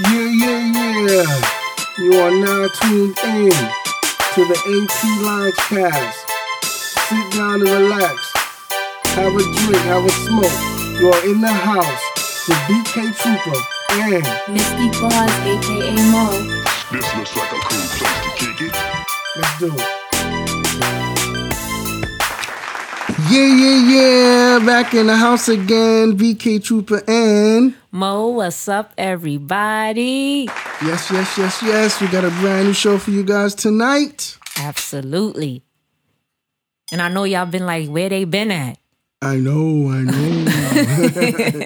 Yeah, yeah, yeah. You are now tuned in to the AP Lounge Cast. Sit down and relax. Have a drink, have a smoke. You are in the house with BK Trooper and Misty Bars, aka Mo. This looks like a cool place to kick it. let's do it. Yeah, yeah, yeah. Back in the house again. BK Trooper and Mo, what's up, everybody? yes, yes, yes, yes. We got a brand new show for you guys tonight. Absolutely. And I know y'all been like, where they been at? I know, I know.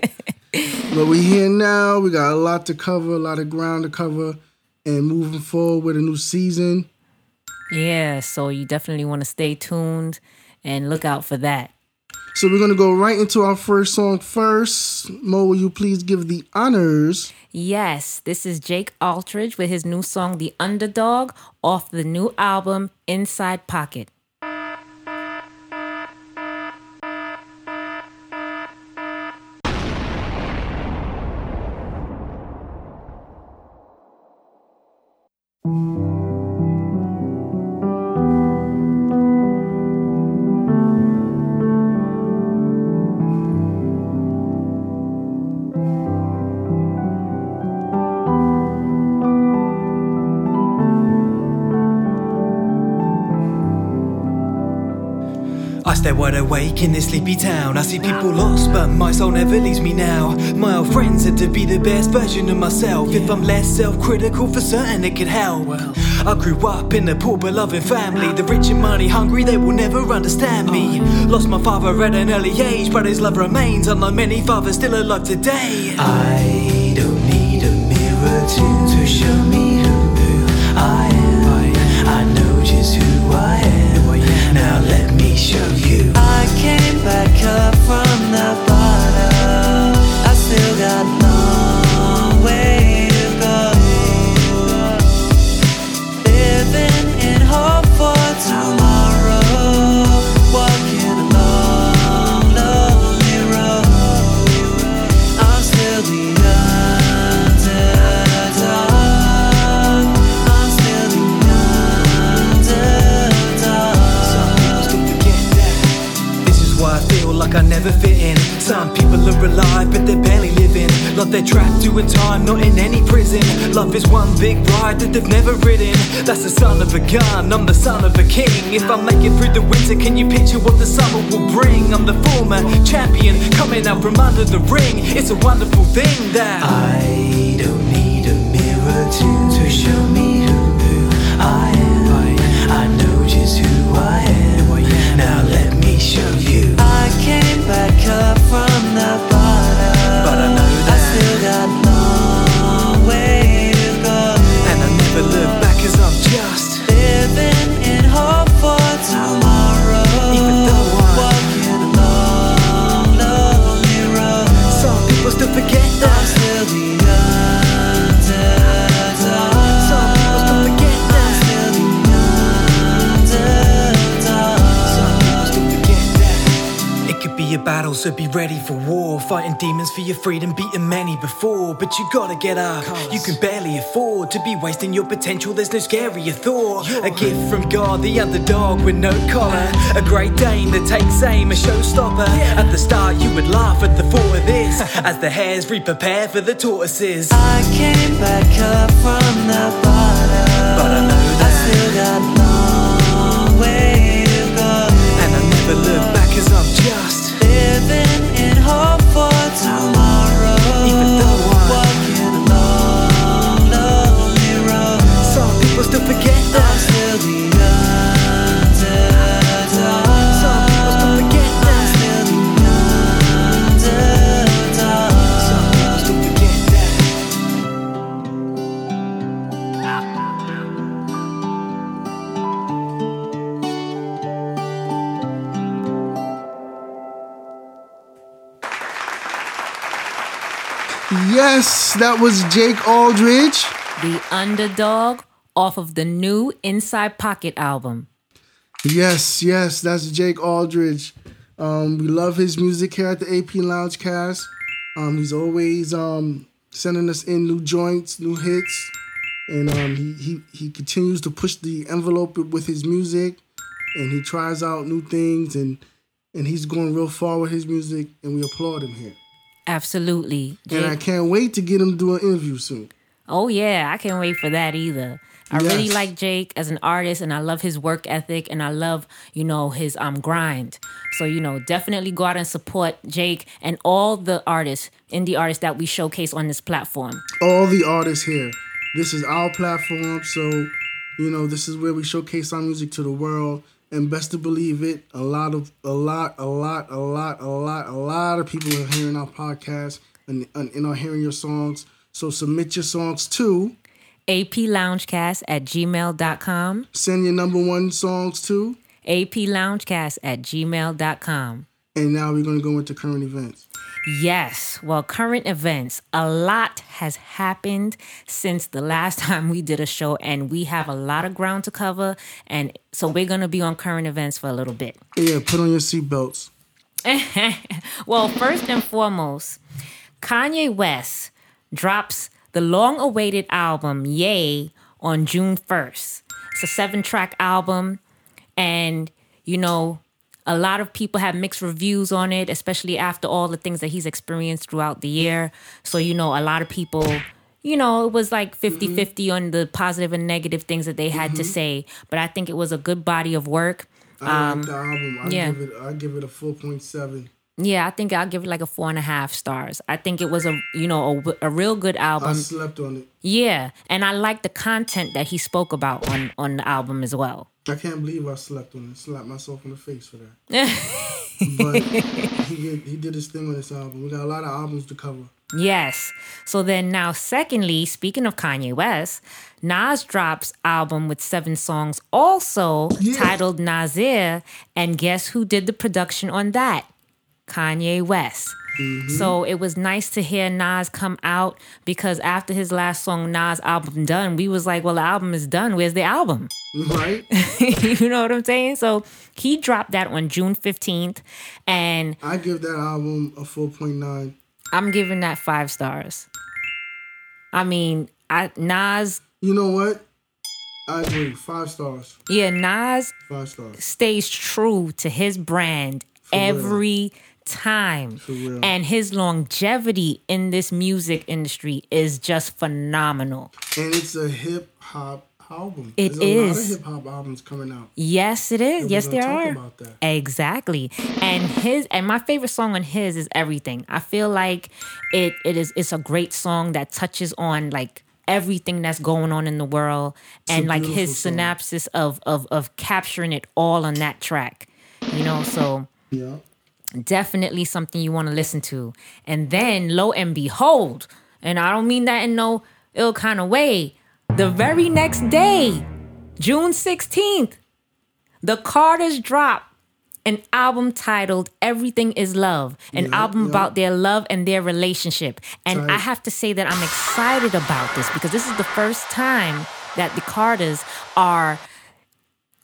but we here now. We got a lot to cover, a lot of ground to cover, and moving forward with a new season. Yeah, so you definitely want to stay tuned and look out for that. So we're gonna go right into our first song first. Mo, will you please give the honors? Yes, this is Jake Aldridge with his new song, The Underdog, off the new album, Inside Pocket. Wide awake in this sleepy town. I see people lost, but my soul never leaves me now. My old friends said to be the best version of myself. If I'm less self critical, for certain it could help. I grew up in a poor but loving family. The rich and money hungry, they will never understand me. Lost my father at an early age, but his love remains. Unlike many fathers still alive today. I don't need a mirror to, to show me who, who I am. I know just who I am. Now let me show I never fit in. Some people are alive, but they're barely living. Like they're trapped doing time, not in any prison. Love is one big ride that they've never ridden. That's the son of a gun, I'm the son of a king. If I make it through the winter, can you picture what the summer will bring? I'm the former champion, coming out from under the ring. It's a wonderful thing that I don't need a mirror to, to show me who, who I am. I know just who I am. So be ready for war. Fighting demons for your freedom beating many before. But you gotta get up. You can barely afford to be wasting your potential. There's no scarier thought. A gift from God the underdog with no collar. A great Dane that takes aim a showstopper. At the start you would laugh at the thought of this. As the hares re-prepare for the tortoises. I came back up from the bottom. But I know that I still got long way Yes, that was Jake Aldridge. The Underdog, off of the new Inside Pocket album. Yes, yes, that's Jake Aldridge. Um, we love his music here at the AP Lounge Cast. Um, he's always um, sending us in new joints, new hits, and um, he, he he continues to push the envelope with his music, and he tries out new things, and and he's going real far with his music, and we applaud him here. Absolutely. And I can't wait to get him to do an interview soon. Oh yeah, I can't wait for that either. I really like Jake as an artist and I love his work ethic and I love, you know, his um grind. So, you know, definitely go out and support Jake and all the artists, indie artists that we showcase on this platform. all the artists here. This is our platform, so you know this is where we showcase our music to the world. And best to believe it, a lot of a lot, a lot, a lot, a lot, a lot of people are hearing our podcast and, and, and are hearing your songs. So submit your songs to APLoungecast at gmail.com. send your number one songs to. APLoungecast at gmail.com. And now we're gonna go into current events. Yes. Well, current events. A lot has happened since the last time we did a show, and we have a lot of ground to cover. And so we're going to be on current events for a little bit. Yeah, put on your seatbelts. Well, first and foremost, Kanye West drops the long awaited album Ye on June 1st. It's a seven track album, and you know, a lot of people have mixed reviews on it, especially after all the things that he's experienced throughout the year. So, you know, a lot of people, you know, it was like 50 50 on the positive and negative things that they had to say. But I think it was a good body of work. I like the album. I Um, yeah. give it. I give it a four point seven. Yeah, I think I'll give it like a four and a half stars. I think it was a you know a, a real good album. I slept on it. Yeah, and I like the content that he spoke about on on the album as well. I can't believe I slept on it. Slapped myself in the face for that. but he did, he did his thing on this album. We got a lot of albums to cover. Yes. So then now, secondly, speaking of Kanye West, Nas drops album with seven songs, also Yeah. titled Nasir, and guess who did the production on that? Kanye West. Mm-hmm. So it was nice to hear Nas come out because after his last song, Nas album done, we was like, well, the album is done. Where's the album? Right? you know what I'm saying? So he dropped that on June 15th, and I give that album a 4.9. I'm giving that five stars. I mean, I Nas, You know what? I agree. Five stars. yeah, Nas Five stars. stays true to his brand real. every time. And his longevity in this music industry is just phenomenal. And it's a hip hop album. It There's a lot is. of hip hop albums coming out. Yes, it is. Yes, there are. Exactly. And his and my favorite song on his is Everything. I feel like it it is it's a great song that touches on like everything that's going on in the world and like his song. synopsis of of of capturing it all on that track. You know, so Yeah. Definitely something you want to listen to. And then lo and behold, and I don't mean that in no ill kind of way, the very next day, June 16th, the Carters drop an album titled Everything is Love, an album about their love and their relationship. And. I have to say that I'm excited about this because this is the first time that the Carters are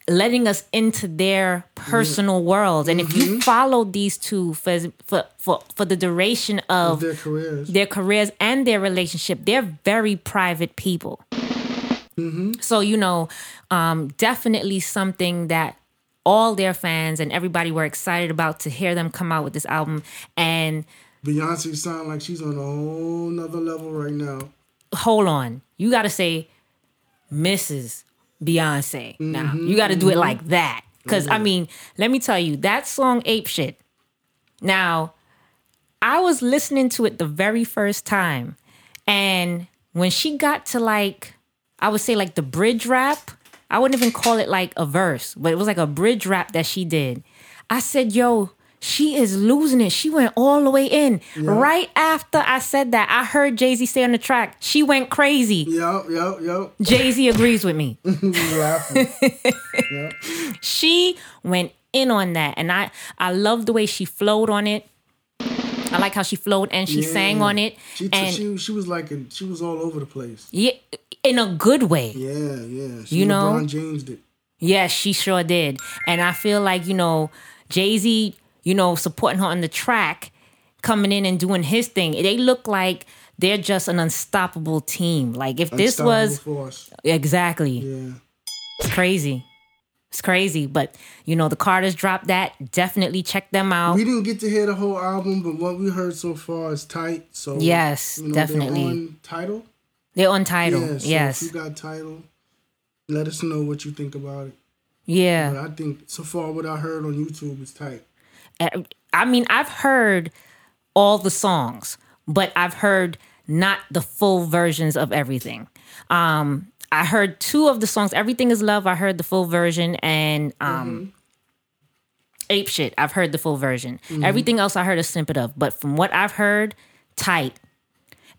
letting us into their personal mm-hmm. world. And if you mm-hmm. follow these two for for for, for the duration of Their careers. their careers and their relationship, they're very private people. Mm-hmm. So you know, um, definitely something that all their fans and everybody were excited about to hear them come out with this album. And Beyonce sound like she's on a whole nother level right now. hold on, you got to say Mrs. Beyonce. Now you got to mm-hmm, do it mm-hmm. like that, because I mm-hmm. mean, let me tell you, that song "Ape Shit." Now, I was listening to it the very first time, and when she got to like, I would say like the bridge rap. I wouldn't even call it like a verse, but it was like a bridge rap that she did. I said, "Yo." She is losing it. She went all the way in. Right after I said that, I heard Jay Z say on the track, she went crazy. Yep, yep, yep. Jay Z agrees with me. Laughing. She went in on that, and I I love the way she flowed on it. I like how she flowed and she sang on it, She, and she she was like she was all over the place. yeah, in a good way. Yeah, yeah. She You know? LeBron James did. Yes, she sure did. And I feel like, you know, Jay Z, you know, supporting her on the track, coming in and doing his thing. They look like they're just an unstoppable team. Like if this was force. exactly, Yeah. it's crazy. It's crazy, but you know the Carters dropped that. Definitely check them out. We didn't get to hear the whole album, but what we heard so far is tight. So Yes, you know, definitely. They're on Tidal. They're on Tidal. Yeah, so yes. If you got Tidal, let us know what you think about it. yeah. But I think so far what I heard on YouTube is tight. Uh, I mean, I've heard all the songs, but I've heard not the full versions of everything. Um, I heard two of the songs. Everything is love. I heard the full version, and um, ape shit. I've heard the full version. Everything else I heard a snippet of, but from what I've heard, tight.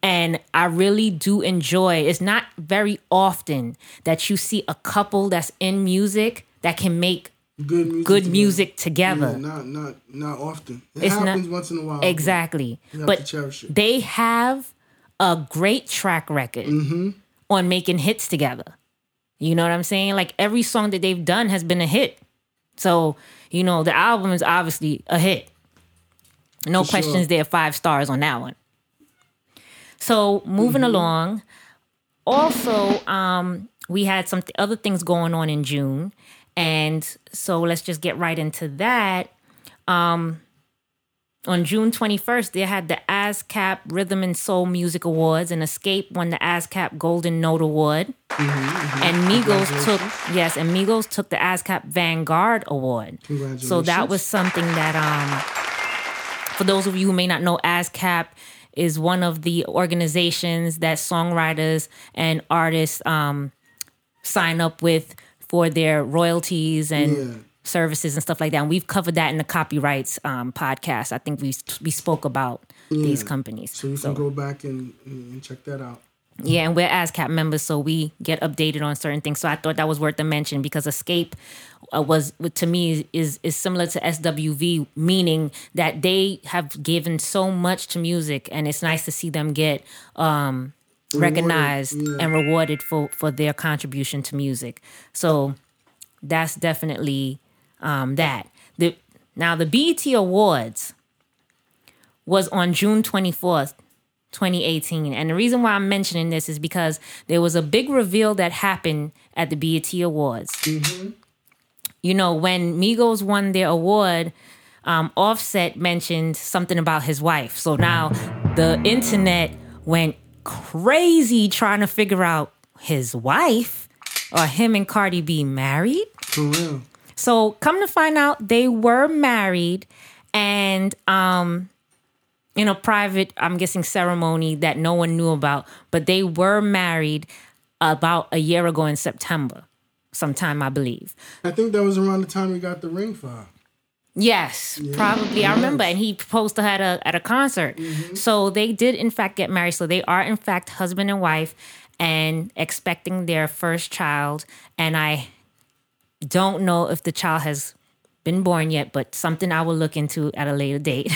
And I really do enjoy. It's not very often that you see a couple that's in music that can make Good music. good together. music together. Yeah, not not not often. It It's not- happens once in a while. Exactly. But it. they have a great track record Mm-hmm. on making hits together. You know what I'm saying? Like every song that they've done has been a hit. So, you know, the album is obviously a hit. No For questions sure. there, five stars on that one. So, moving Mm-hmm. along, also, um, we had some th- other things going on in June. And so let's just get right into that. Um, on June 21st, they had the ASCAP Rhythm and Soul Music Awards, and Xscape won the ASCAP Golden Note Award. And Migos took yes, and Migos took the ASCAP Vanguard Award. So that was something that um for those of you who may not know, ASCAP is one of the organizations that songwriters and artists um sign up with for their royalties and Yeah. services and stuff like that. And we've covered that in the copyrights um, podcast. I think we we spoke about these companies. So you can go back and, and check that out. Yeah, and we're ASCAP members, so we get updated on certain things. So I thought that was worth a mention because Xscape uh, was, to me, is is similar to SWV, meaning that they have given so much to music, and it's nice to see them get um, recognized yeah. and rewarded for for their contribution to music. So that's definitely um, that. The now the BET Awards was on June twenty fourth. 2018. And the reason why I'm mentioning this is because there was a big reveal that happened at the BET Awards. You know, when Migos won their award, um, Offset mentioned something about his wife. So now the internet went crazy trying to figure out his wife or him and Cardi B married. For real. So come to find out, they were married, and um, in a private, I'm guessing ceremony that no one knew about, but they were married about a year ago in September, sometime I believe. I think that was around the time we got the ring file. Yes, probably. I remember, and he proposed to her at a at a concert. So they did, in fact, get married. So they are, in fact, husband and wife, and expecting their first child. And I don't know if the child has been born yet, but something I will look into at a later date.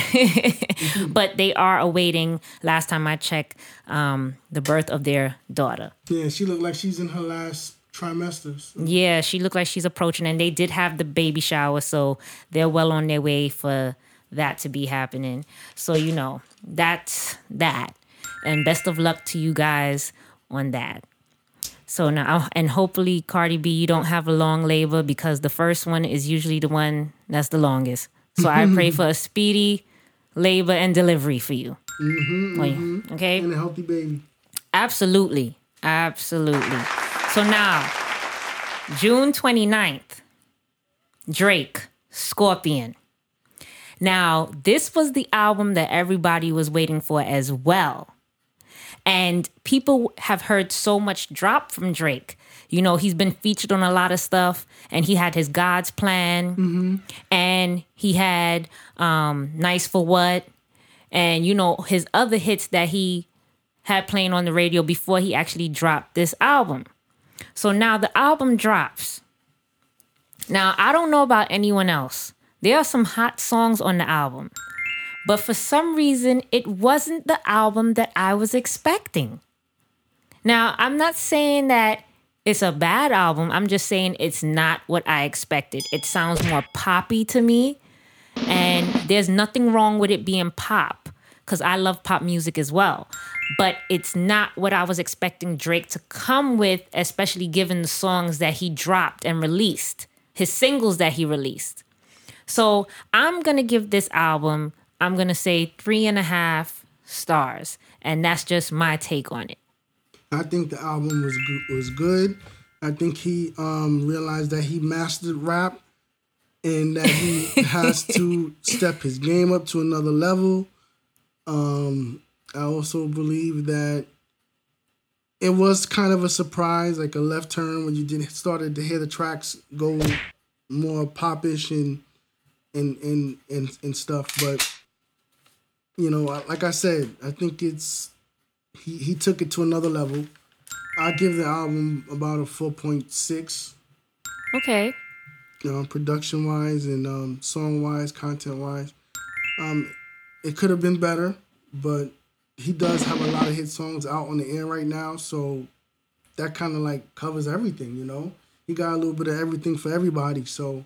but they are awaiting. Last time I checked, um, the birth of their daughter. Yeah, she looked like she's in her last trimester. So Yeah, she looked like she's approaching, and they did have the baby shower, so they're well on their way for that to be happening. So you know, that's that, and best of luck to you guys on that. So now, and hopefully, Cardi B, you don't have a long labor because the first one is usually the one that's the longest. So I pray for a speedy labor and delivery for you. Mm-hmm, Okay. and a healthy baby. Absolutely. Absolutely. So now, June 29th, Drake, Scorpion. Now, this was the album that everybody was waiting for as well. And people have heard so much drop from Drake. You know, he's been featured on a lot of stuff, and he had his God's Plan, and he had um, Nice for What, and, you know, his other hits that he had playing on the radio before he actually dropped this album. So now the album drops. Now, I don't know about anyone else. There are some hot songs on the album. But for some reason, it wasn't the album that I was expecting. Now, I'm not saying that it's a bad album. I'm just saying it's not what I expected. It sounds more poppy to me. And there's nothing wrong with it being pop because I love pop music as well. But it's not what I was expecting Drake to come with, especially given the songs that he dropped and released, his singles that he released. So I'm gonna give this album, I'm gonna say three and a half stars, and that's just my take on it. I think the album was was good. I think he um, realized that he mastered rap and that he has to step his game up to another level. Um, I also believe that it was kind of a surprise, like a left turn when you did started to hear the tracks go more popish and and and and, and stuff. But you know, like I said, I think it's he he took it to another level. I give the album about a four point six. Okay. You know, production wise and um, song wise, content wise. Um, it could have been better, but he does have a lot of hit songs out on the air right now, so that kind of like covers everything. You know, he got a little bit of everything for everybody, so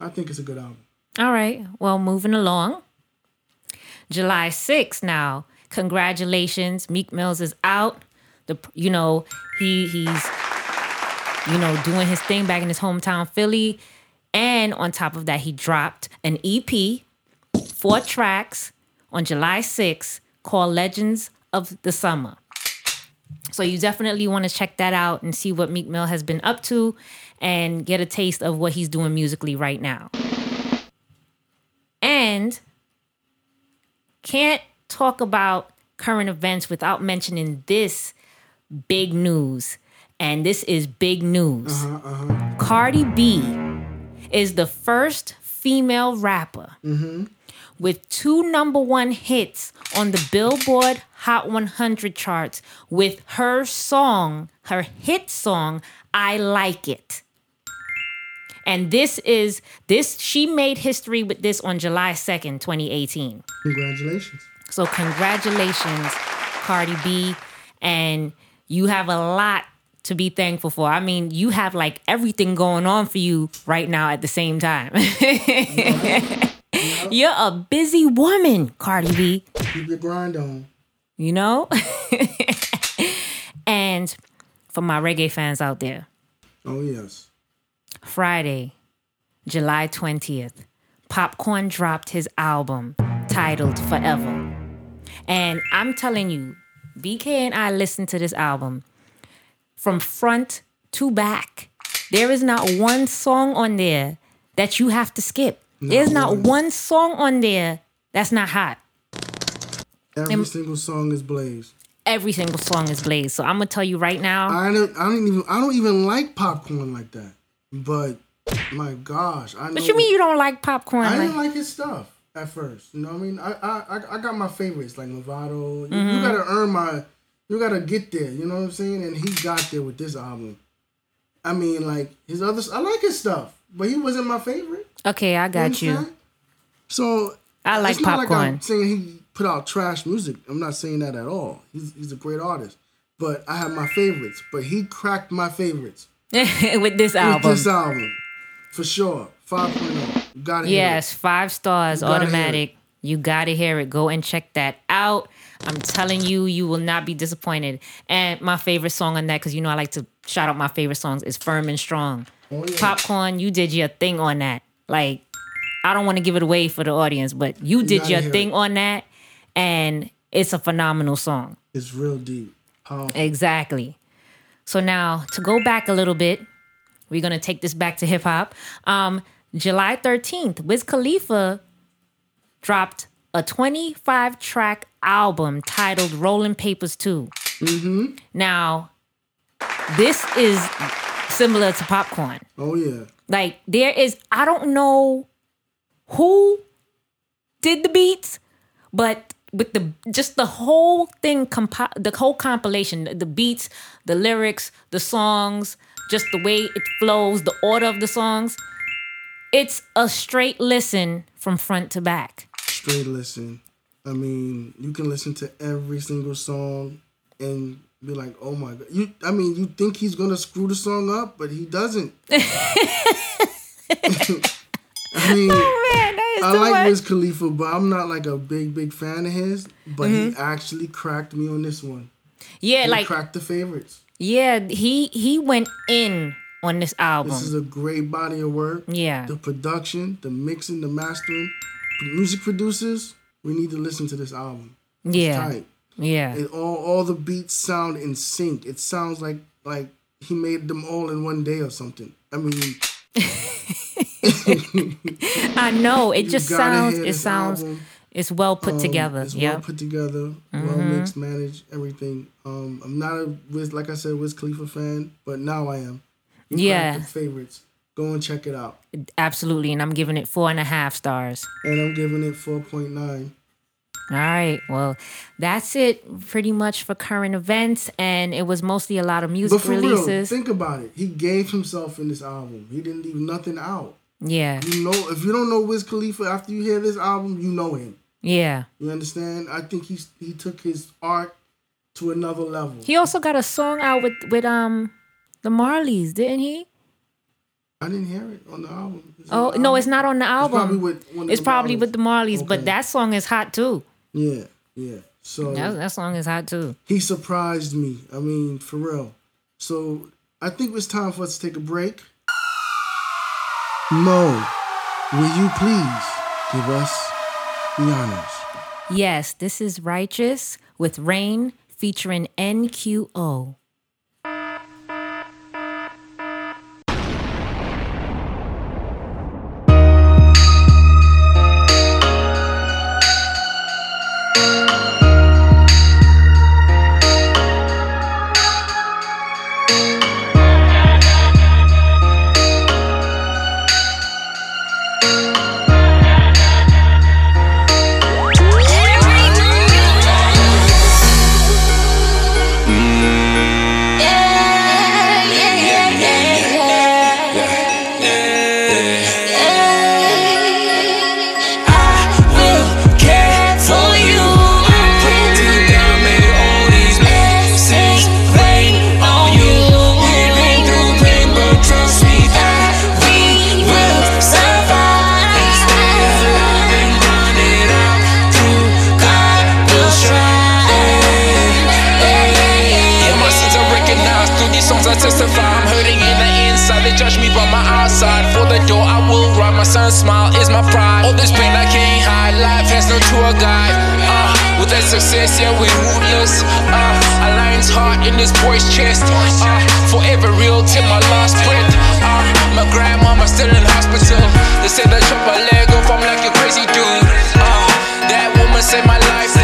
I think it's a good album. All right. Well, moving along. July 6th now. Congratulations. Meek Mills is out. The you know, he he's you know, doing his thing back in his hometown Philly. And on top of that, he dropped an EP, four tracks on July 6th called Legends of the Summer. So you definitely want to check that out and see what Meek Mill has been up to and get a taste of what he's doing musically right now. And can't talk about current events without mentioning this big news. And this is big news. Uh-huh, uh-huh. Cardi B is the first female rapper mm-hmm. With two number one hits on the Billboard Hot 100 charts with her song, her hit song, I Like It. And this is this she made history with this on July 2nd, 2018. Congratulations. So congratulations, Cardi B, and you have a lot to be thankful for. I mean, you have like everything going on for you right now at the same time. You're a busy woman, Cardi B. Keep your grind on. You know? and for my reggae fans out there, Oh yes. Friday, July 20th, Popcaan dropped his album titled Forever. And I'm telling you, BK and I listened to this album from front to back. There is not one song on there that you have to skip. There's not one. one song on there that's not hot. Every single song is Blaze. Every single song is Blaze. So I'm gonna tell you right now. I don't. I don't even. I don't even like Popcaan like that. But my gosh, I know. What you mean you don't like Popcaan? I Like, didn't like his stuff at first. You know what I mean? I I I- got my favorites like. You, Mm-hmm. you gotta earn my. You gotta get there. You know what I'm saying? And he got there with this album. I mean, like his other. I like his stuff, but he wasn't my favorite. okay, I got you. So I like it's not like Popcaan. I'm saying he put out trash music. I'm not saying that at all. He's he's a great artist. But I have my favorites. But he cracked my favorites with this album. with this album. For sure. 5.0. Gotta hear Yes, five stars, You gotta automatic. You gotta hear it. Go and check that out. I'm telling you, you will not be disappointed. And my favorite song on that, because you know I like to shout out my favorite songs, is Firm and Strong. Oh, yeah. Popcaan, you did your thing on that. Like, I don't want to give it away for the audience, but you did gotta your hear thing it. on that, and it's a phenomenal song. It's real deep. Powerful. Exactly. So now to go back a little bit, we're gonna take this back to hip hop. Um, July 13th, Wiz Khalifa dropped a 25 track album titled Rolling Papers 2. Mm-hmm. Now, this is similar to Popcaan. Oh yeah. Like there is, I don't know who did the beats, but with the just the whole thing, compi- the whole compilation, the, the beats, the lyrics, the songs, just the way it flows, the order of the songs, it's a straight listen from front to back. Straight listen. I mean, you can listen to every single song and be like, "Oh my god!" You, I mean, you think he's gonna screw the song up, but he doesn't. I mean, oh, Man, that is I like much. Wiz Khalifa, but I'm not like a big, big fan of his. But he mm-hmm. actually cracked me on this one. yeah, He like cracked the favorites. yeah, he he went in on this album. This is a great body of work. yeah. The production, the mixing, the mastering. Music producers, we need to listen to this album. It's Yeah. tight. Yeah. It, all all the beats sound in sync. It sounds like like he made them all in one day or something. I mean, I know. It just sounds it sounds album. it's well put Um, together. It's Yeah. well put together, well mixed, managed, everything. Um, I'm not a Wiz, like I said, Wiz Khalifa fan, but now I am. Yeah. favorites. Go and check it out. Absolutely. And I'm giving it four and a half stars. And I'm giving it 4.9. All right. Well, that's it pretty much for current events. And it was mostly a lot of music But for real, releases. think about it. He gave himself in this album. He didn't leave nothing out. yeah. You know, if you don't know Wiz Khalifa after you hear this album, you know him. Yeah. You understand? I think he's he took his art to another level. He also got a song out with with um the Marleys, didn't he? I didn't hear it on the album. Oh on the no, album? it's not on the album. probably with It's the probably Marleys. with the Marleys, but that song is hot too. Yeah, yeah. So That, that song is hot too. he surprised me. I mean, for real. So I think it's time for us to take a break. Mo, will you please give us the honors? Yes, this is Righteous with Rain featuring NQO. Ride, smile is my pride. All this pain I can't hide, life has no tour guide. Uh, with that success, yeah, we ruthless. Uh, a lion's heart in this boy's chest. Uh, forever real till my last breath. Uh, my grandmama still in hospital. They say they chop my leg off, I'm like a crazy dude. Uh, that woman saved my life,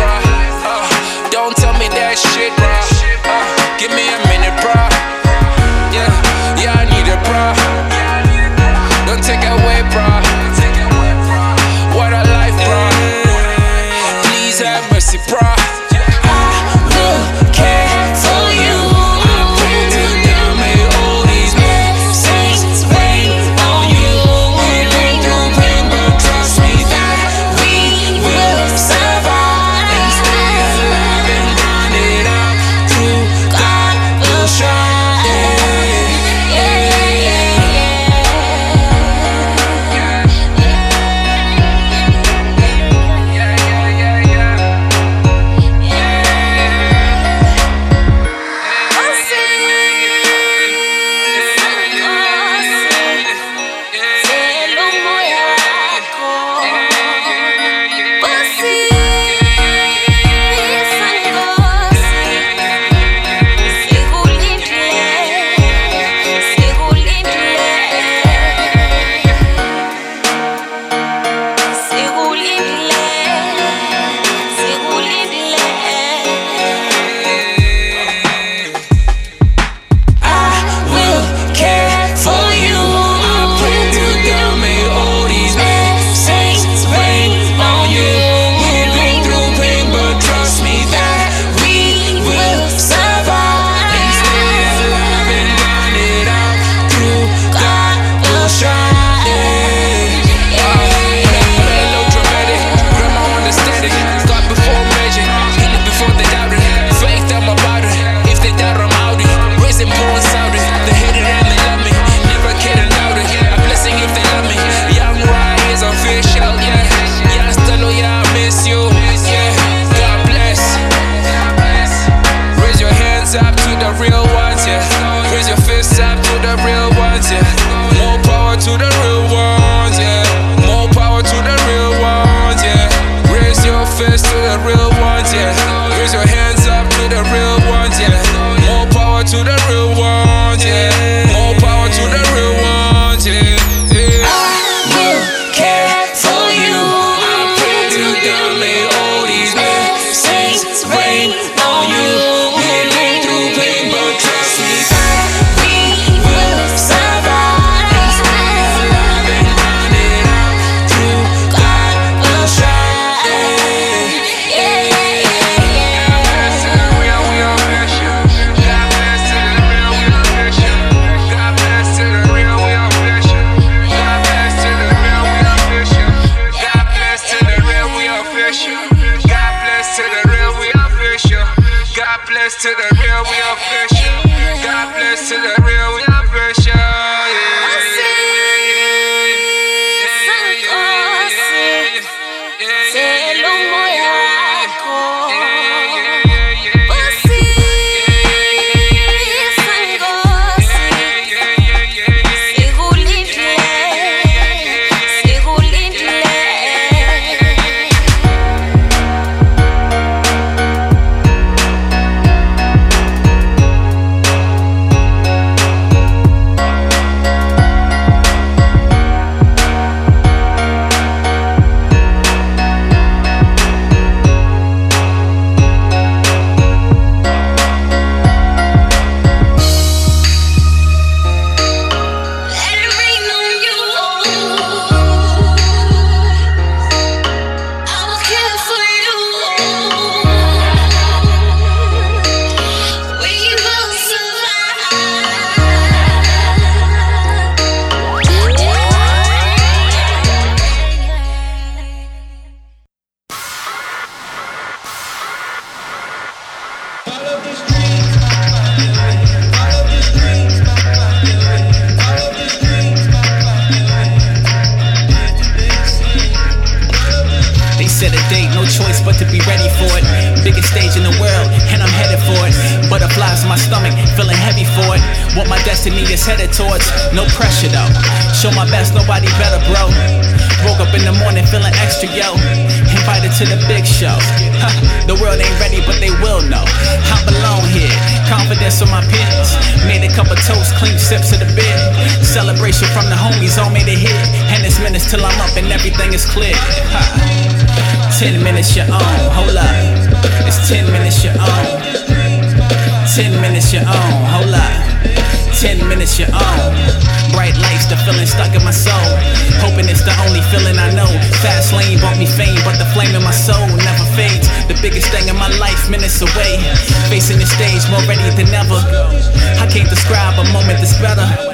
though. Show my best, nobody better, bro. Woke up in the morning feeling extra, yo. Invited to the big show. The world ain't ready, but they will know. I belong here. Confidence on my pins. Made a cup of toast, clean sips of the beer. Celebration from the homies, all made a hit. And it's minutes till I'm up and everything is clear. Ten minutes your own, hold up. It's ten minutes your own. Ten minutes your own, hold up. Ten minutes your own. Bright lights, the feeling stuck in my soul. Hoping it's the only feeling I know. Fast lane brought me fame, but the flame in my soul never fades. The biggest thing in my life, minutes away. Facing the stage more ready than ever. I can't describe a moment that's better.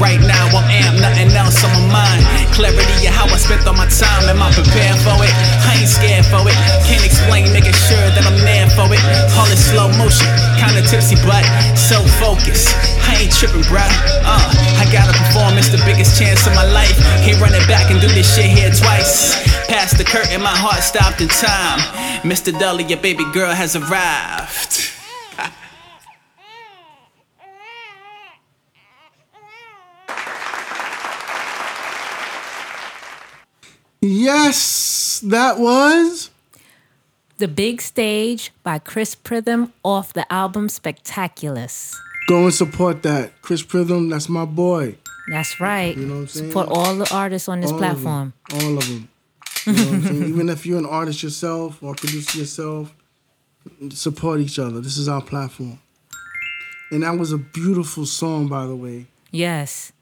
Right now I'm amped, nothing else on my mind. Clarity of how I spent all my time. Am I prepared for it? I ain't scared for it. Can't explain, making sure that I'm there for it. All in slow motion, kinda tipsy, but so focused. I ain't tripping, bruh. Uh, I gotta perform, it's the biggest chance of my life. Can't run it back and do this shit here twice. Past the curtain, my heart stopped in time. Mr. Dully, your baby girl has arrived. Yes, that was. The Big Stage by Chris Pritham off the album Spectaculous. Go and support that. Chris Pritham, that's my boy. That's right. You know what I'm saying? Support all the artists on this All platform. Of. All of them. You know what I'm? Even if you're an artist yourself or producer yourself, support each other. This is our platform. And that was a beautiful song, by the way. Yes,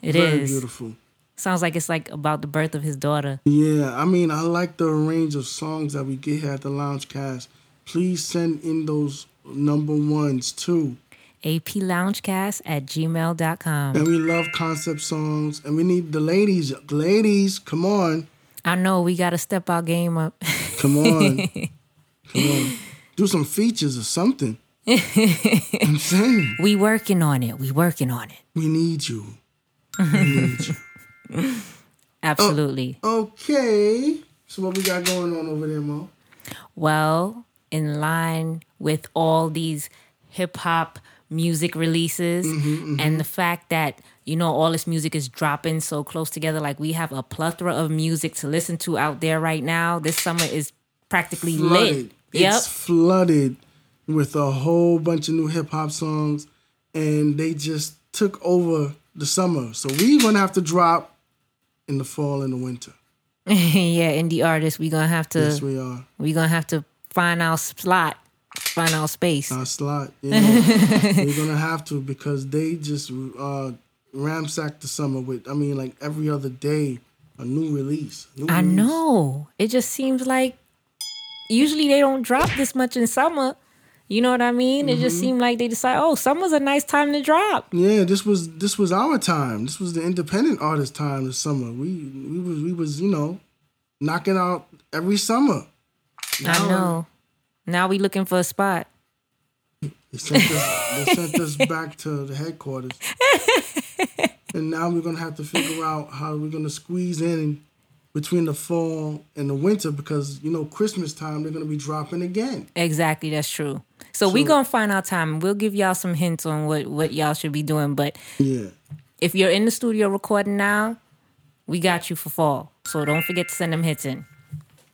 it is. Very beautiful. Sounds like it's like about the birth of his daughter. Yeah, I mean, I like the range of songs that we get here at the Lounge Cast. Please send in those number ones too. APLoungecast at gmail.com. And we love concept songs. And we need the ladies. Ladies, come on. I know we got to step our game up. Come on. come on. Do some features or something. I'm saying. we working on it. We working on it. We need you. We need you. Absolutely. Okay. So what we got going on over there, Mo? Well, in line with all these hip hop music releases mm-hmm, mm-hmm. and the fact that you know all this music is dropping so close together like we have a plethora of music to listen to out there right now this summer is practically lit Flooded. yep It's flooded with a whole bunch of new hip hop songs, and they just took over the summer. So we're gonna have to drop in the fall and the winter. yeah indie artists we gonna have to Yes, we are. we gonna have to find our slot find our space Our slot. Yeah. We're gonna have to because they just uh ransacked the summer with I mean like every other day a new release. New i release. know it just seems like usually they don't drop this much in summer you know what i mean it Mm-hmm. just seemed like they decide oh summer's a nice time to drop Yeah, this was this was our time. This was the independent artist time this summer. We we was we was, you know, knocking out every summer. i know now we looking for a spot They sent us, they sent us back to the headquarters. and now we're gonna have to figure out how we're gonna squeeze in between the fall and the winter because you know Christmas time they're gonna be dropping again. Exactly, that's true. So, we gonna find our time. We'll give y'all some hints on what what y'all should be doing. But Yeah. if you're in the studio recording now, we got you for fall. So don't forget to send them hits in.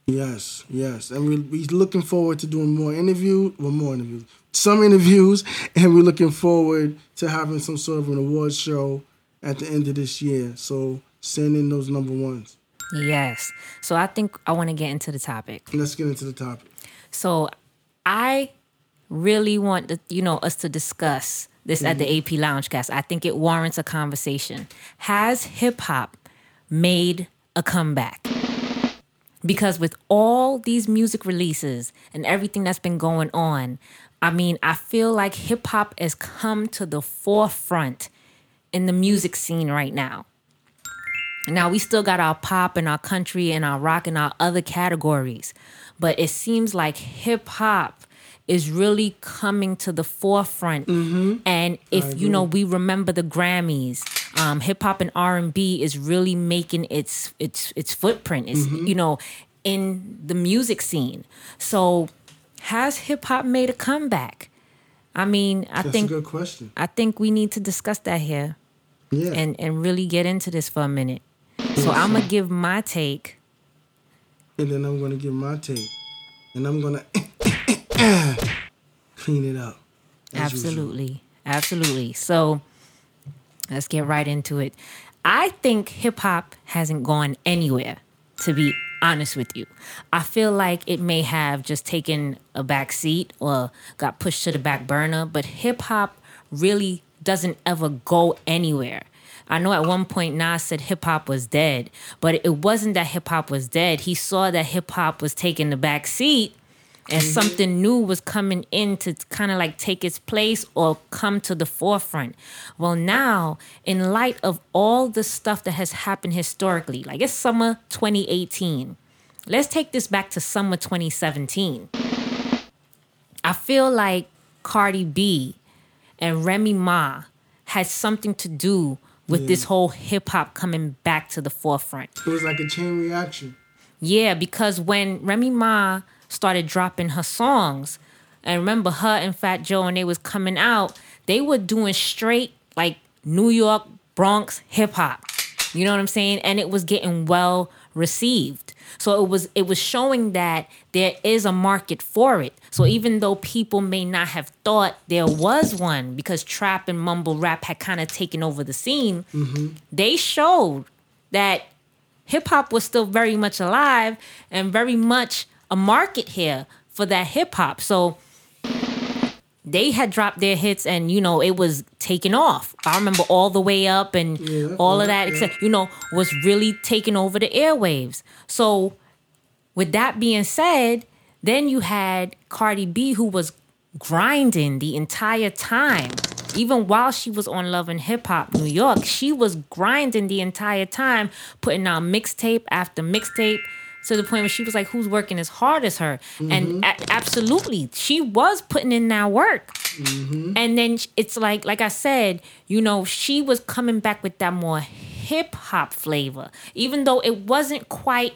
Yes, yes, and we we looking forward to doing more interviews. well, more interviews, some interviews, and we're looking forward to having some sort of an awards show at the end of this year. So send in those number ones. Yes. So I think I want to get into the topic. Let's get into the topic. So I really want the, you know us to discuss this at the mm-hmm. AP Loungecast. I think it warrants a conversation. Has hip hop made a comeback? Because with all these music releases and everything that's been going on, I mean, I feel like hip hop has come to the forefront in the music scene right now. Now we still got our pop and our country and our rock and our other categories, but it seems like hip hop is really coming to the forefront. And if you know, we remember the Grammys, um, hip hop and R and B is really making its its its footprint. It's you know, in the music scene. So has hip hop made a comeback? I mean, I That's think a good question. I think we need to discuss that here Yeah. and and really get into this for a minute. So I'm gonna give my take. and then I'm gonna give my take, and I'm gonna clean it up. as usual. Absolutely. Absolutely. So let's get right into it. I think hip hop hasn't gone anywhere, to be honest with you. I feel like it may have just taken a back seat or got pushed to the back burner, but hip hop really doesn't ever go anywhere. I know at one point Nas said hip hop was dead, but it wasn't that hip hop was dead. He saw that hip hop was taking the back seat and mm-hmm. something new was coming in to kind of like take its place or come to the forefront. Well, now, in light of all the stuff that has happened historically, like it's summer 2018, let's take this back to summer 2017. I feel like Cardi B and Remy Ma had something to do with this whole hip hop coming back to the forefront. It was like a chain reaction. Yeah, because when Remy Ma started dropping her songs, and remember her and Fat Joe and they was coming out, they were doing straight like New York, Bronx hip hop. You know what I'm saying? And it was getting well received. So it was it was showing that there is a market for it. So even though people may not have thought there was one because trap and mumble rap had kind of taken over the scene, mm-hmm. they showed that hip hop was still very much alive and very much a market here for that hip hop. So they had dropped their hits and you know it was taking off. I remember all the way up and Yeah, all of that yeah. except you know was really taking over the airwaves. So with that being said, then you had Cardi B who was grinding the entire time. Even while she was on Love and Hip Hop New York, she was grinding the entire time, putting out mixtape after mixtape to the point where she was like, Who's working as hard as her? And mm-hmm. a- absolutely, she was putting in that work. Mm-hmm. And then it's like, like I said, you know, she was coming back with that more hip hop flavor, even though it wasn't quite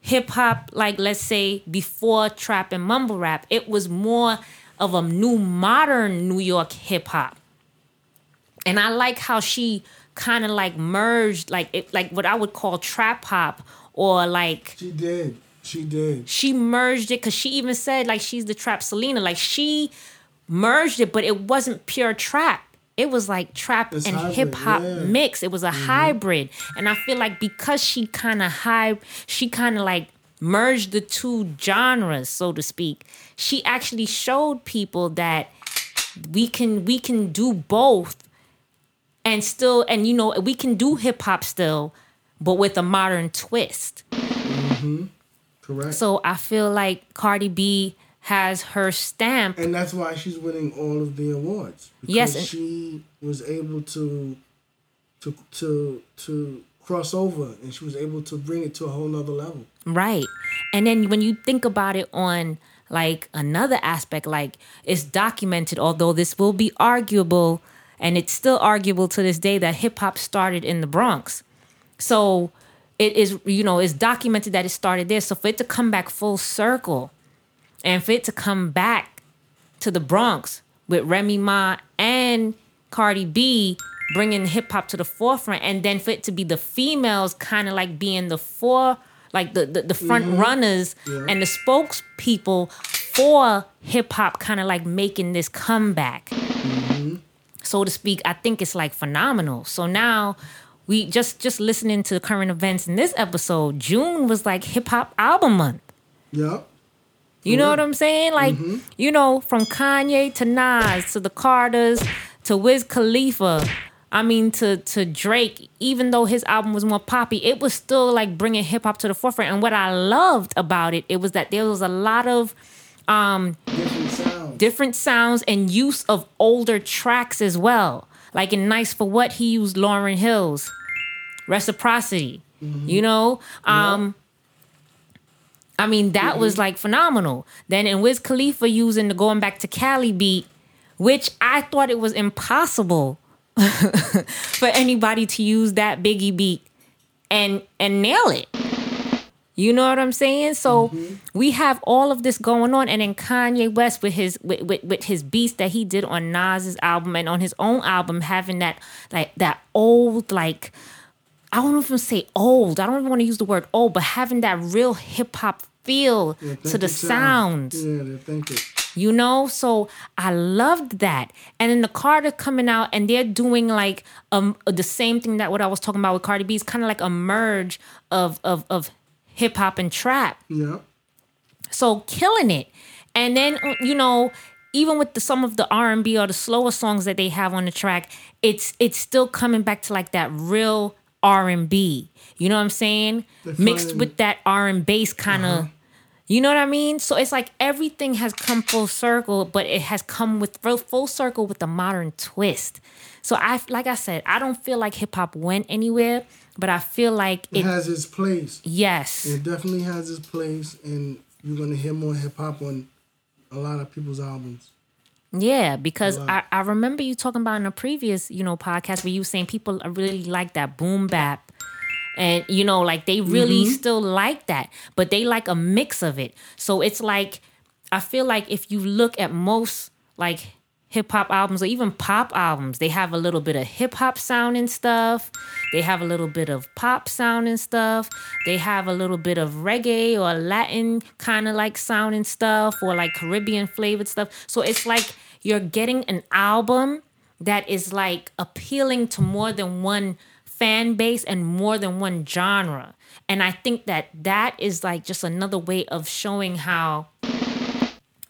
hip hop, like let's say before trap and mumble rap, it was more of a new modern New York hip hop. And I like how she kind of like merged like it like what I would call trap hop or like She did. She did. she merged it because she even said like she's the trap Selena. Like she merged it, but it wasn't pure trap. It was like trap It's and hip hop yeah. mix. It was a mm-hmm. hybrid, and I feel like because she kind of high, she kind of like merged the two genres, so to speak. She actually showed people that we can we can do both, and still, and you know, we can do hip hop still, but with a modern twist. Mm-hmm. Correct. So I feel like Cardi B has her stamp. and that's why she's winning all of the awards. Because Yes, she was able to to to to cross over and she was able to bring it to a whole nother level. Right. And then when you think about it on like another aspect, like it's documented, although this will be arguable, and it's still arguable to this day that hip hop started in the Bronx. So it is, you know, it's documented that it started there. So for it to come back full circle and for it to come back to the Bronx with Remy Ma and Cardi B bringing hip hop to the forefront, and then for it to be the females kind of like being the four like the the, the front mm-hmm. runners and the spokespeople for hip hop, kind of like making this comeback, mm-hmm. so to speak. I think it's like phenomenal. So now. We just just listening to the current events in this episode. June was like hip hop album month. Yep. You know what I'm saying? Like, Mm-hmm. you know, from Kanye to Nas to the Carters to Wiz Khalifa. I mean, to to Drake. Even though his album was more poppy, it was still like bringing hip hop to the forefront. And what I loved about it, it was that there was a lot of Different sounds. different sounds and use of older tracks as well. Like in Nice for What, he used Lauryn Hill's Reciprocity. Mm-hmm. You know? Um I mean, that mm-hmm. was like phenomenal. Then in Wiz Khalifa using the going back to Cali beat, which I thought it was impossible for anybody to use that Biggie beat and and nail it. You know what I'm saying? So mm-hmm. we have all of this going on, and then Kanye West with his with, with, with his beats that he did on Nas's album and on his own album, having that like that old like I don't even say old. I don't even want to use the word old, but having that real hip hop feel Yeah, to the sound. Yeah, think it. you know so i loved that and then the carter coming out and they're doing like um the same thing that what i was talking about with cardi b is kind of like a merge of of of hip-hop and trap Yeah. so killing it and then uh, you know even with the, some of the r&b or the slower songs that they have on the track it's it's still coming back to like that real r&b you know what i'm saying mixed with that r and bass kind of uh-huh. you know what I mean? So it's like everything has come full circle, but it has come with full, circle with a modern twist. So I, like I said, I don't feel like hip hop went anywhere, but I feel like It it. has its place. yes, It definitely has its place, and you're gonna hear more hip hop on a lot of people's albums. Yeah, because I, I remember you talking about in a previous, you know, podcast where you were saying people really like that boom bap. And you know, like they really mm-hmm. still like that, but they like a mix of it. So it's like I feel like if you look at most like hip hop albums or even pop albums, they have a little bit of hip hop sound and stuff. They have a little bit of pop sound and stuff. They have a little bit of reggae or Latin kind of like sound and stuff or like Caribbean flavored stuff. So it's like you're getting an album that is like appealing to more than one fan base and more than one genre. And I think that that is like just another way of showing how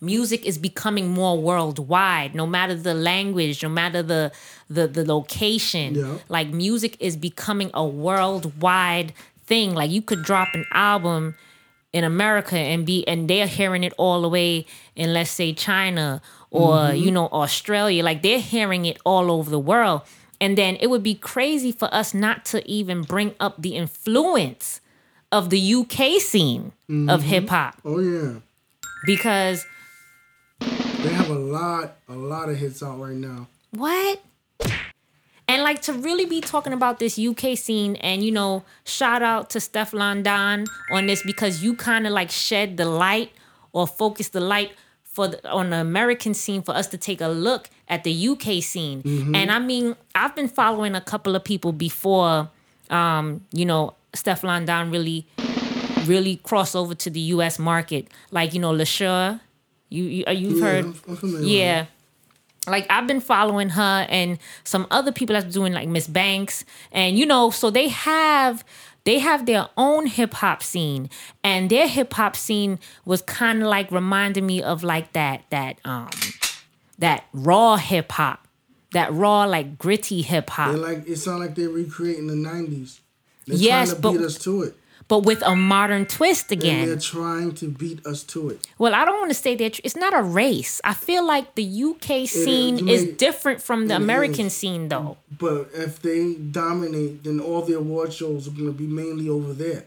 music is becoming more worldwide no matter the language no matter the the, the location. Yeah. like music is becoming a worldwide thing. Like you could drop an album in america and be and they're hearing it all the way in let's say china or mm-hmm. you know australia. Like they're hearing it all over the world. And then it would be crazy for us not to even bring up the influence of the uk scene of mm-hmm. hip-hop Oh yeah, because they have a lot, a lot of hits out right now. What? And like to really be talking about this UK scene, and you know, shout out to Stefflon Don on this because you kind of like shed the light or focus the light for the, on the American scene for us to take a look at the UK scene. And I mean, I've been following a couple of people before, um, you know, Stefflon Don really, really cross over to the US market, like you know, Leshurr. You you uh, you've Yeah, heard, I'm- I'm familiar with yeah. like I've been following her and some other people that's doing like Miss Banks. And you know so they have they have their own hip hop scene. And their hip hop scene was kind of like reminding me of like that that um that raw hip hop that raw like gritty hip hop like it sound like they're recreating the '90s. They're Yes, trying to but- beat us to it. But with a modern twist And they're trying to beat us to it. well I don't want to say that it's not a race I feel like the UK scene is may- different from the American is. scene though But if they dominate, then all the award shows are going to be mainly over there.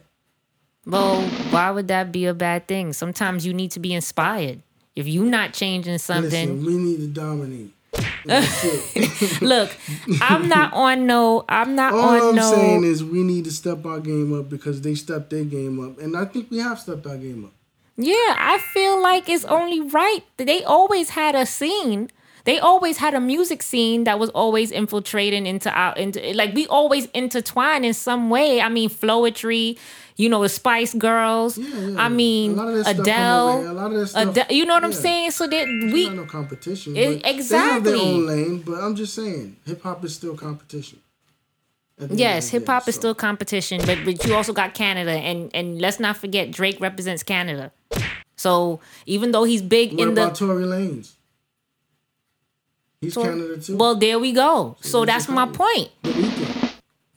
Well, why would that be a bad thing? Sometimes you need to be inspired. If you're not changing something, Listen, we need to dominate. Look, I'm not on no, I'm not All on I'm no. saying is we need to step our game up because they stepped their game up, and I think we have stepped our game up. yeah, I feel like it's only right. They always had a scene. They always had a music scene that was always infiltrating into our into like we always intertwine in some way. I mean, Flowetry, you know, the Spice Girls. yeah. I mean, A lot of that stuff come Adele. over here. A lot of that stuff- Adele. You know what I'm saying? So that we no competition. It- but They have their own lane, but I'm just saying, hip hop is still competition. At the end Yes, hip hop day, is so. still competition, but but you also got Canada, and and let's not forget Drake represents Canada. So even though he's big What in about the Tory Lanez? He's Canada too. well, there we go. So he's that's my point.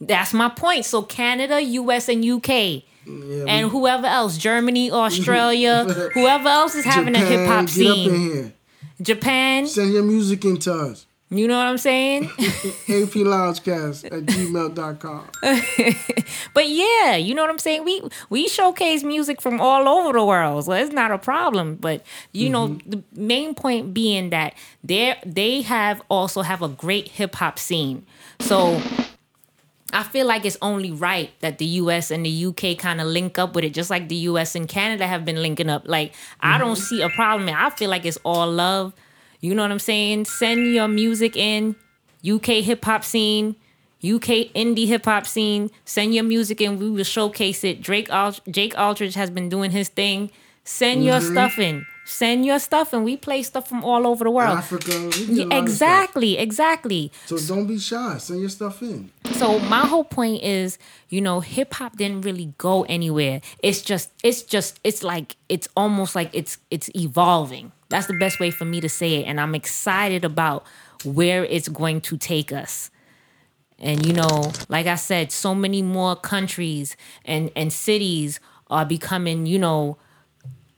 That's my point. So Canada, U.S. and U.K. Yeah, and we- whoever else, Germany, Australia, whoever else is having a hip hop Get up in scene, here. Japan. Send your music in to us. You know what I'm saying? AP Loungecast at gmail.com. But yeah, you know what I'm saying. We we showcase music from all over the world, so it's not a problem. But you know, mm-hmm. the main point being that they they have also have a great hip hop scene. So I feel like it's only right that the US and the UK kind of link up with it, just like the US and Canada have been linking up. Like, I don't mm-hmm. see a problem. I feel like it's all love. You know what I'm saying? Send your music in, UK hip hop scene, UK indie hip hop scene. Send your music in. We will showcase it. Drake Al- Jake Aldridge has been doing his thing. Send your mm-hmm. stuff in. Send your stuff and We play stuff from all over the world. Africa. Yeah, exactly, exactly. So don't be shy. Send your stuff in. So my whole point is, you know, hip hop didn't really go anywhere. It's just it's just it's like it's almost like it's it's evolving. That's the best way for me to say it and I'm excited about where it's going to take us. And you know, like I said, so many more countries and and cities are becoming, you know,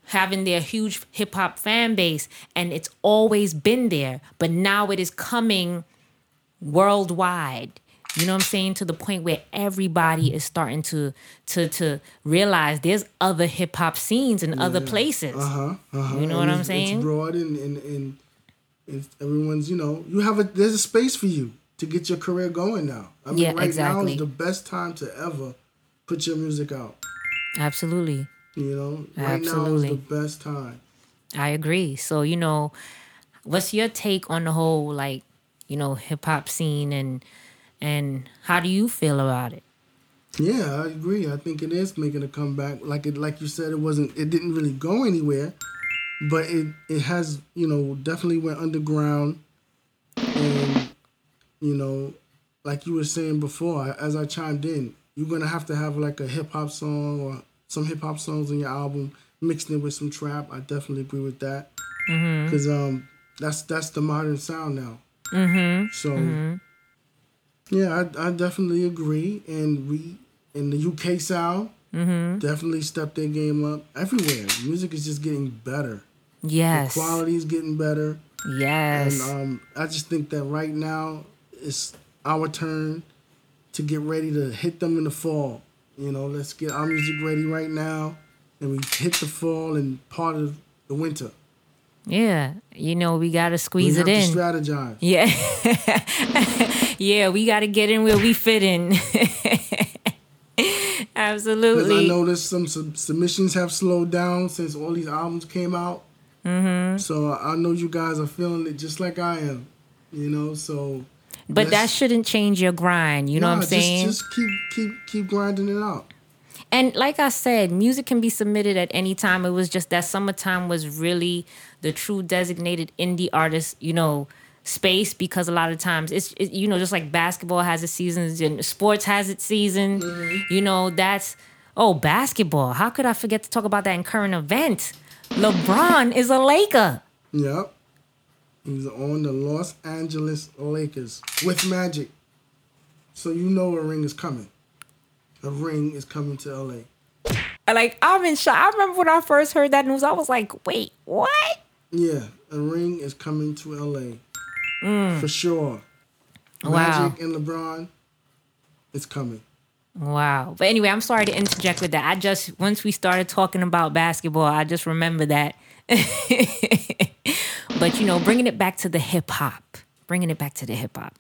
having their huge hip hop fan base and it's always been there, but now it is coming worldwide. You know what I'm saying? To the point where everybody is starting to to to realize there's other hip hop scenes in other places. Uh-huh. uh-huh. You know what I'm saying? It's broad and, and, and it's, everyone's, you know, you have a, there's a space for you to get your career going now. I mean, Yeah, right now exactly. is the best time to ever put your music out. Absolutely. You know, right now is the best time. I agree. So, you know, what's your take on the whole like, you know, hip hop scene and and how do you feel about it? Yeah, I agree. I think it is making a comeback. Like it, like you said, it wasn't. It didn't really go anywhere, but it it has. You know, definitely went underground, and you know, like you were saying before, as I chimed in, you're gonna have to have like a hip hop song or some hip hop songs in your album mixed in with some trap. I definitely agree with that because um that's that's the modern sound now. Mm-hmm. So. Yeah, I, I definitely agree. And we in the UK sound definitely stepped their game up everywhere. Music is just getting better. Yes. Quality is getting better. Yes. And um, I just think that right now it's our turn to get ready to hit them in the fall. You know, let's get our music ready right now, and we hit the fall and part of the winter. Yeah. You know, we got to We squeeze have it in. to strategize. Yeah. yeah, we got to get in where we fit in. Absolutely. I noticed some sub- submissions have slowed down since all these albums came out. Mm-hmm. So I I know you guys are feeling it just like I am. You know, so But that shouldn't change your grind. You know Nah, what I'm saying? Just, just keep keep keep grinding it out. And like I said, music can be submitted at any time. It was just that summertime was really the true designated indie artist, you know, space because a lot of times it's it, you know just like basketball has its seasons and sports has its season. Mm-hmm. You know that's oh basketball. How could I forget to talk about that in current event? LeBron is a Laker. Yep. He's on the Los Angeles Lakers with Magic. So you know a ring is coming. A ring is coming to LA. Like I'm in shock. I remember when I first heard that news, I was like, wait, what? Yeah, a ring is coming to LA. For sure. Wow. Magic and LeBron, it's coming. Wow. But anyway, I'm sorry to interject with that. I just once we started talking about basketball, I just remember that. but you know, bringing it back to the hip hop, bringing it back to the hip hop.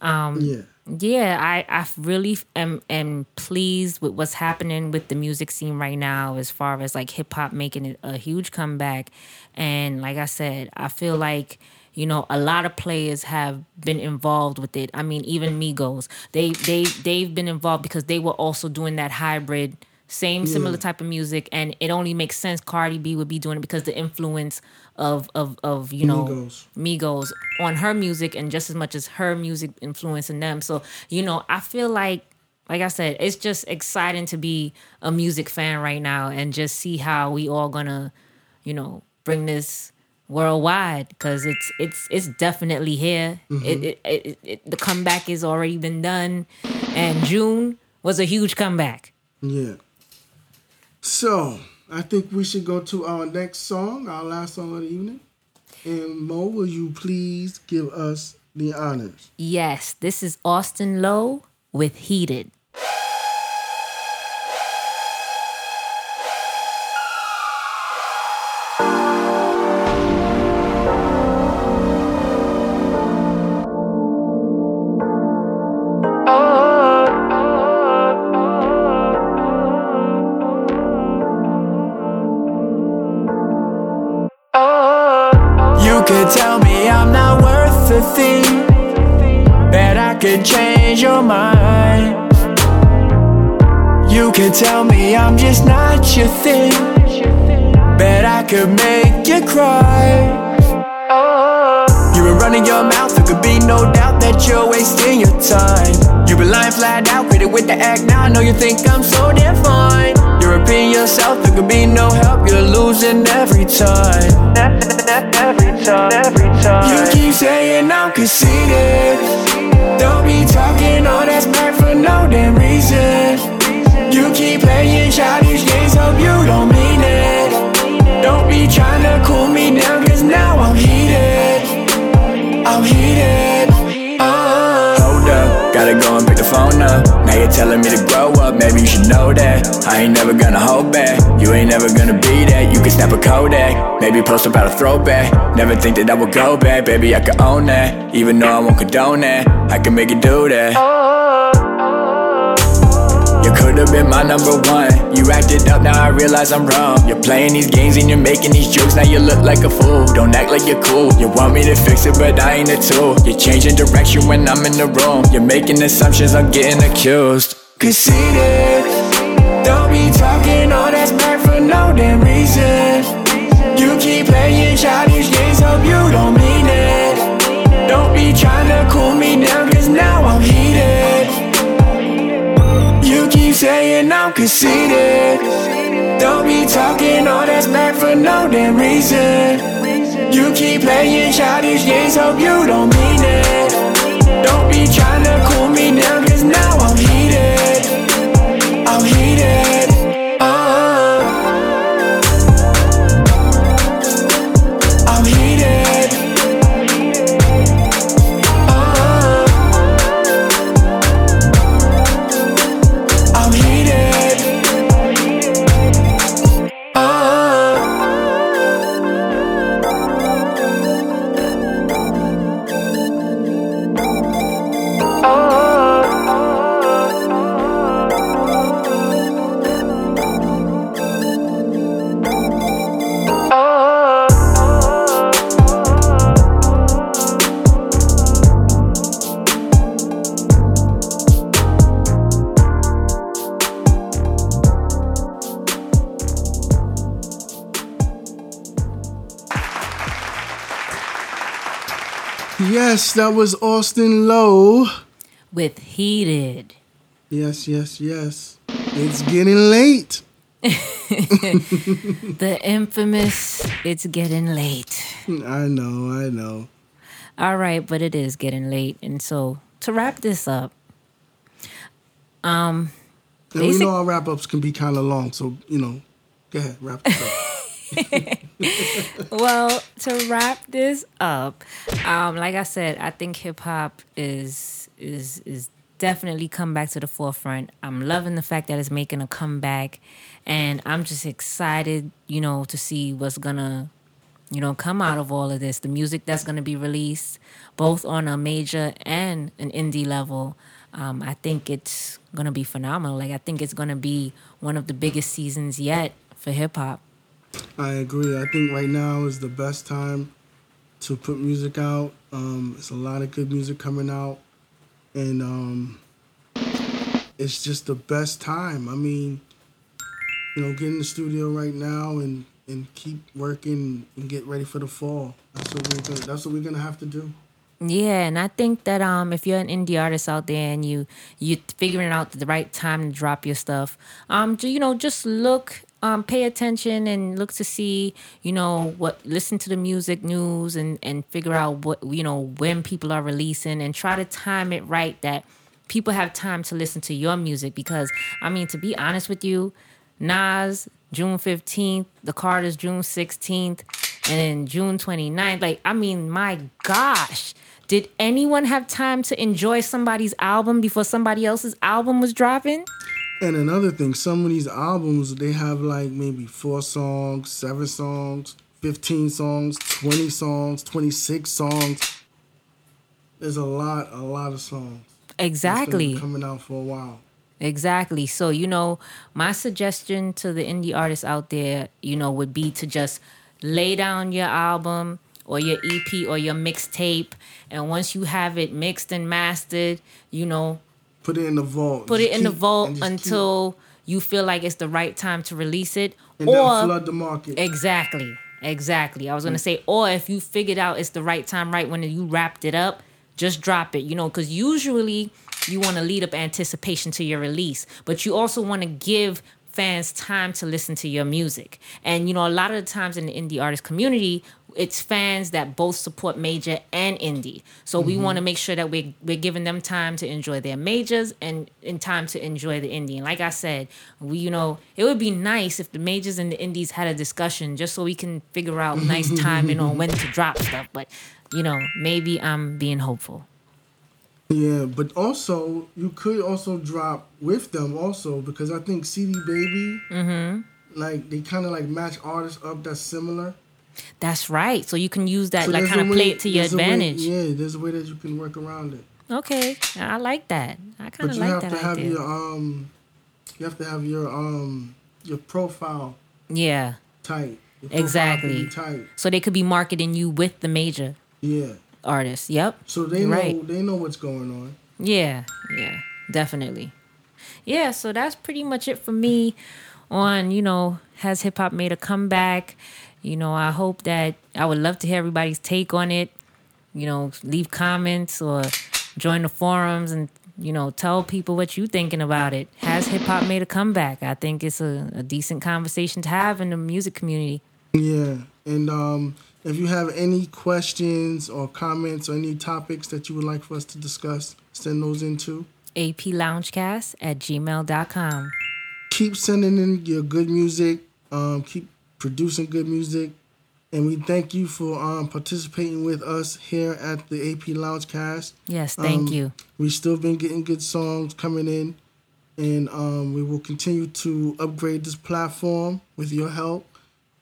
Um, yeah. Yeah, I I really am am pleased with what's happening with the music scene right now, as far as like hip hop making it a huge comeback, and like I said, I feel like you know a lot of players have been involved with it. I mean, even Migos, they they they've been involved because they were also doing that hybrid. Same similar type of music, and it only makes sense Cardi B would be doing it because the influence of of of you know Migos. Migos on her music and just as much as her music influencing them. So, you know, I feel like like I said, it's just exciting to be a music fan right now and just see how we all gonna, you know, bring this worldwide because it's it's it's definitely here. Mm-hmm. It, it, it, it the comeback has already been done, and June was a huge comeback. Yeah. So I think we should go to our next song, our last song of the evening. And Mo, will you please give us the honors? Yes, this is Austin Lowe with Heated. I'm heated. Uh. Hold up, gotta go and pick the phone up. Now you're telling me to grow up, maybe you should know that. I ain't never gonna hold back. You ain't never gonna be that. You can snap a Kodak, maybe post about a throwback. Never think that I would go back, baby. I could own that. Even though I won't condone that, I can make it do that. You could've been my number one. You acted up, now I realize I'm wrong. You're playing these games and you're making these jokes, now you look like a fool. Don't act like you're cool. You want me to fix it, but I ain't a tool. You're changing direction when I'm in the room. You're making assumptions, I'm getting accused. Conceited. Don't be talking all that smack for no damn reason. You keep playing childish games, hope you don't mean it. Don't be trying to cool me down, cause now I'm heated. I'm conceited. Don't be talking all that smack for no damn reason. You keep playing childish games, hope you don't mean it. Don't be trying to cool me down, cause now Yes, that was Austin Lowe. With heated. Yes, yes, yes. It's getting late. The infamous it's getting late. I know, I know. All right, but it is getting late. And so to wrap this up, um And we know our wrap ups can be kind of long, so you know, go ahead, wrap this up. well, to wrap this up, um, like I said, I think hip hop is is is definitely come back to the forefront. I'm loving the fact that it's making a comeback, and I'm just excited, you know, to see what's gonna, you know, come out of all of this. The music that's gonna be released, both on a major and an indie level. Um, I think it's gonna be phenomenal. Like I think it's gonna be one of the biggest seasons yet for hip hop. I agree. I think right now is the best time to put music out. Um, it's a lot of good music coming out, and um, it's just the best time. I mean, you know, get in the studio right now and and keep working and get ready for the fall. That's what we're gonna. That's what we're gonna have to do. Yeah, and I think that um, if you're an indie artist out there and you you figuring out the right time to drop your stuff, um, you know, just look, um, pay attention and look to see, you know, what listen to the music news and and figure out what you know when people are releasing and try to time it right that people have time to listen to your music because I mean to be honest with you, Nas June 15th, the Carters June 16th, and then June 29th. Like, I mean, my gosh. Did anyone have time to enjoy somebody's album before somebody else's album was dropping? And another thing, some of these albums they have like maybe four songs, seven songs, fifteen songs, twenty songs, twenty six songs. There's a lot, a lot of songs. Exactly. coming out for a while. Exactly. So, you know, my suggestion to the indie artists out there, you know, would be to just lay down your album or your EP or your mixtape. And once you have it mixed and mastered, you know, Put it in the vault. put Just it in the vault just keep- until you feel like it's the right time to release it. and or flood the market. Exactly. Exactly. I was gonna mm. say, or if you figured out it's the right time, right when you wrapped it up, just drop it. You know, because usually you want to lead up anticipation to your release, but you also want to give fans time to listen to your music. And you know, a lot of the times in the indie artist community, it's fans that both support major and indie. So we want to make sure that we're we're giving them time to enjoy their majors and in time to enjoy the indie. And like I said, we you know it would be nice if the majors and the indies had a discussion just so we can figure out nice timing on when to drop stuff. But you know, maybe I'm being hopeful. Yeah, but also you could also drop with them also because I think CD Baby, Mm-hmm. like they kind of like match artists up that's similar. That's right. So you can use that So like kind of play it to your there's a way- advantage. yeah, there's a way that you can work around it. Okay, I like that. I kind of like that. But you have to have idea. your um, you have to have your um, your profile yeah, tight. Profile exactly. tight. So they could be marketing you with the major Yeah. artists. Yep. So they know Right. they know what's going on. Yeah, yeah, definitely. Yeah, so that's pretty much it for me on, you know, has hip hop made a comeback? You know, I hope that I would love to hear everybody's take on it. You know, leave comments or join the forums and, you know, tell people what you're thinking about it. Has hip hop made a comeback? I think it's a, a decent conversation to have in the music community. Yeah, and um, if you have any questions or comments or any topics that you would like for us to discuss, send those in too. APLoungecast at gmail.com. Keep sending in your good music. Um, keep producing good music, and we thank you for um, participating with us here at the AP Loungecast. Yes, thank Um, you. We've still been getting good songs coming in, and um, we will continue to upgrade this platform with your help.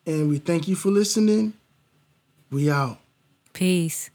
And we thank you for listening. We out. Peace.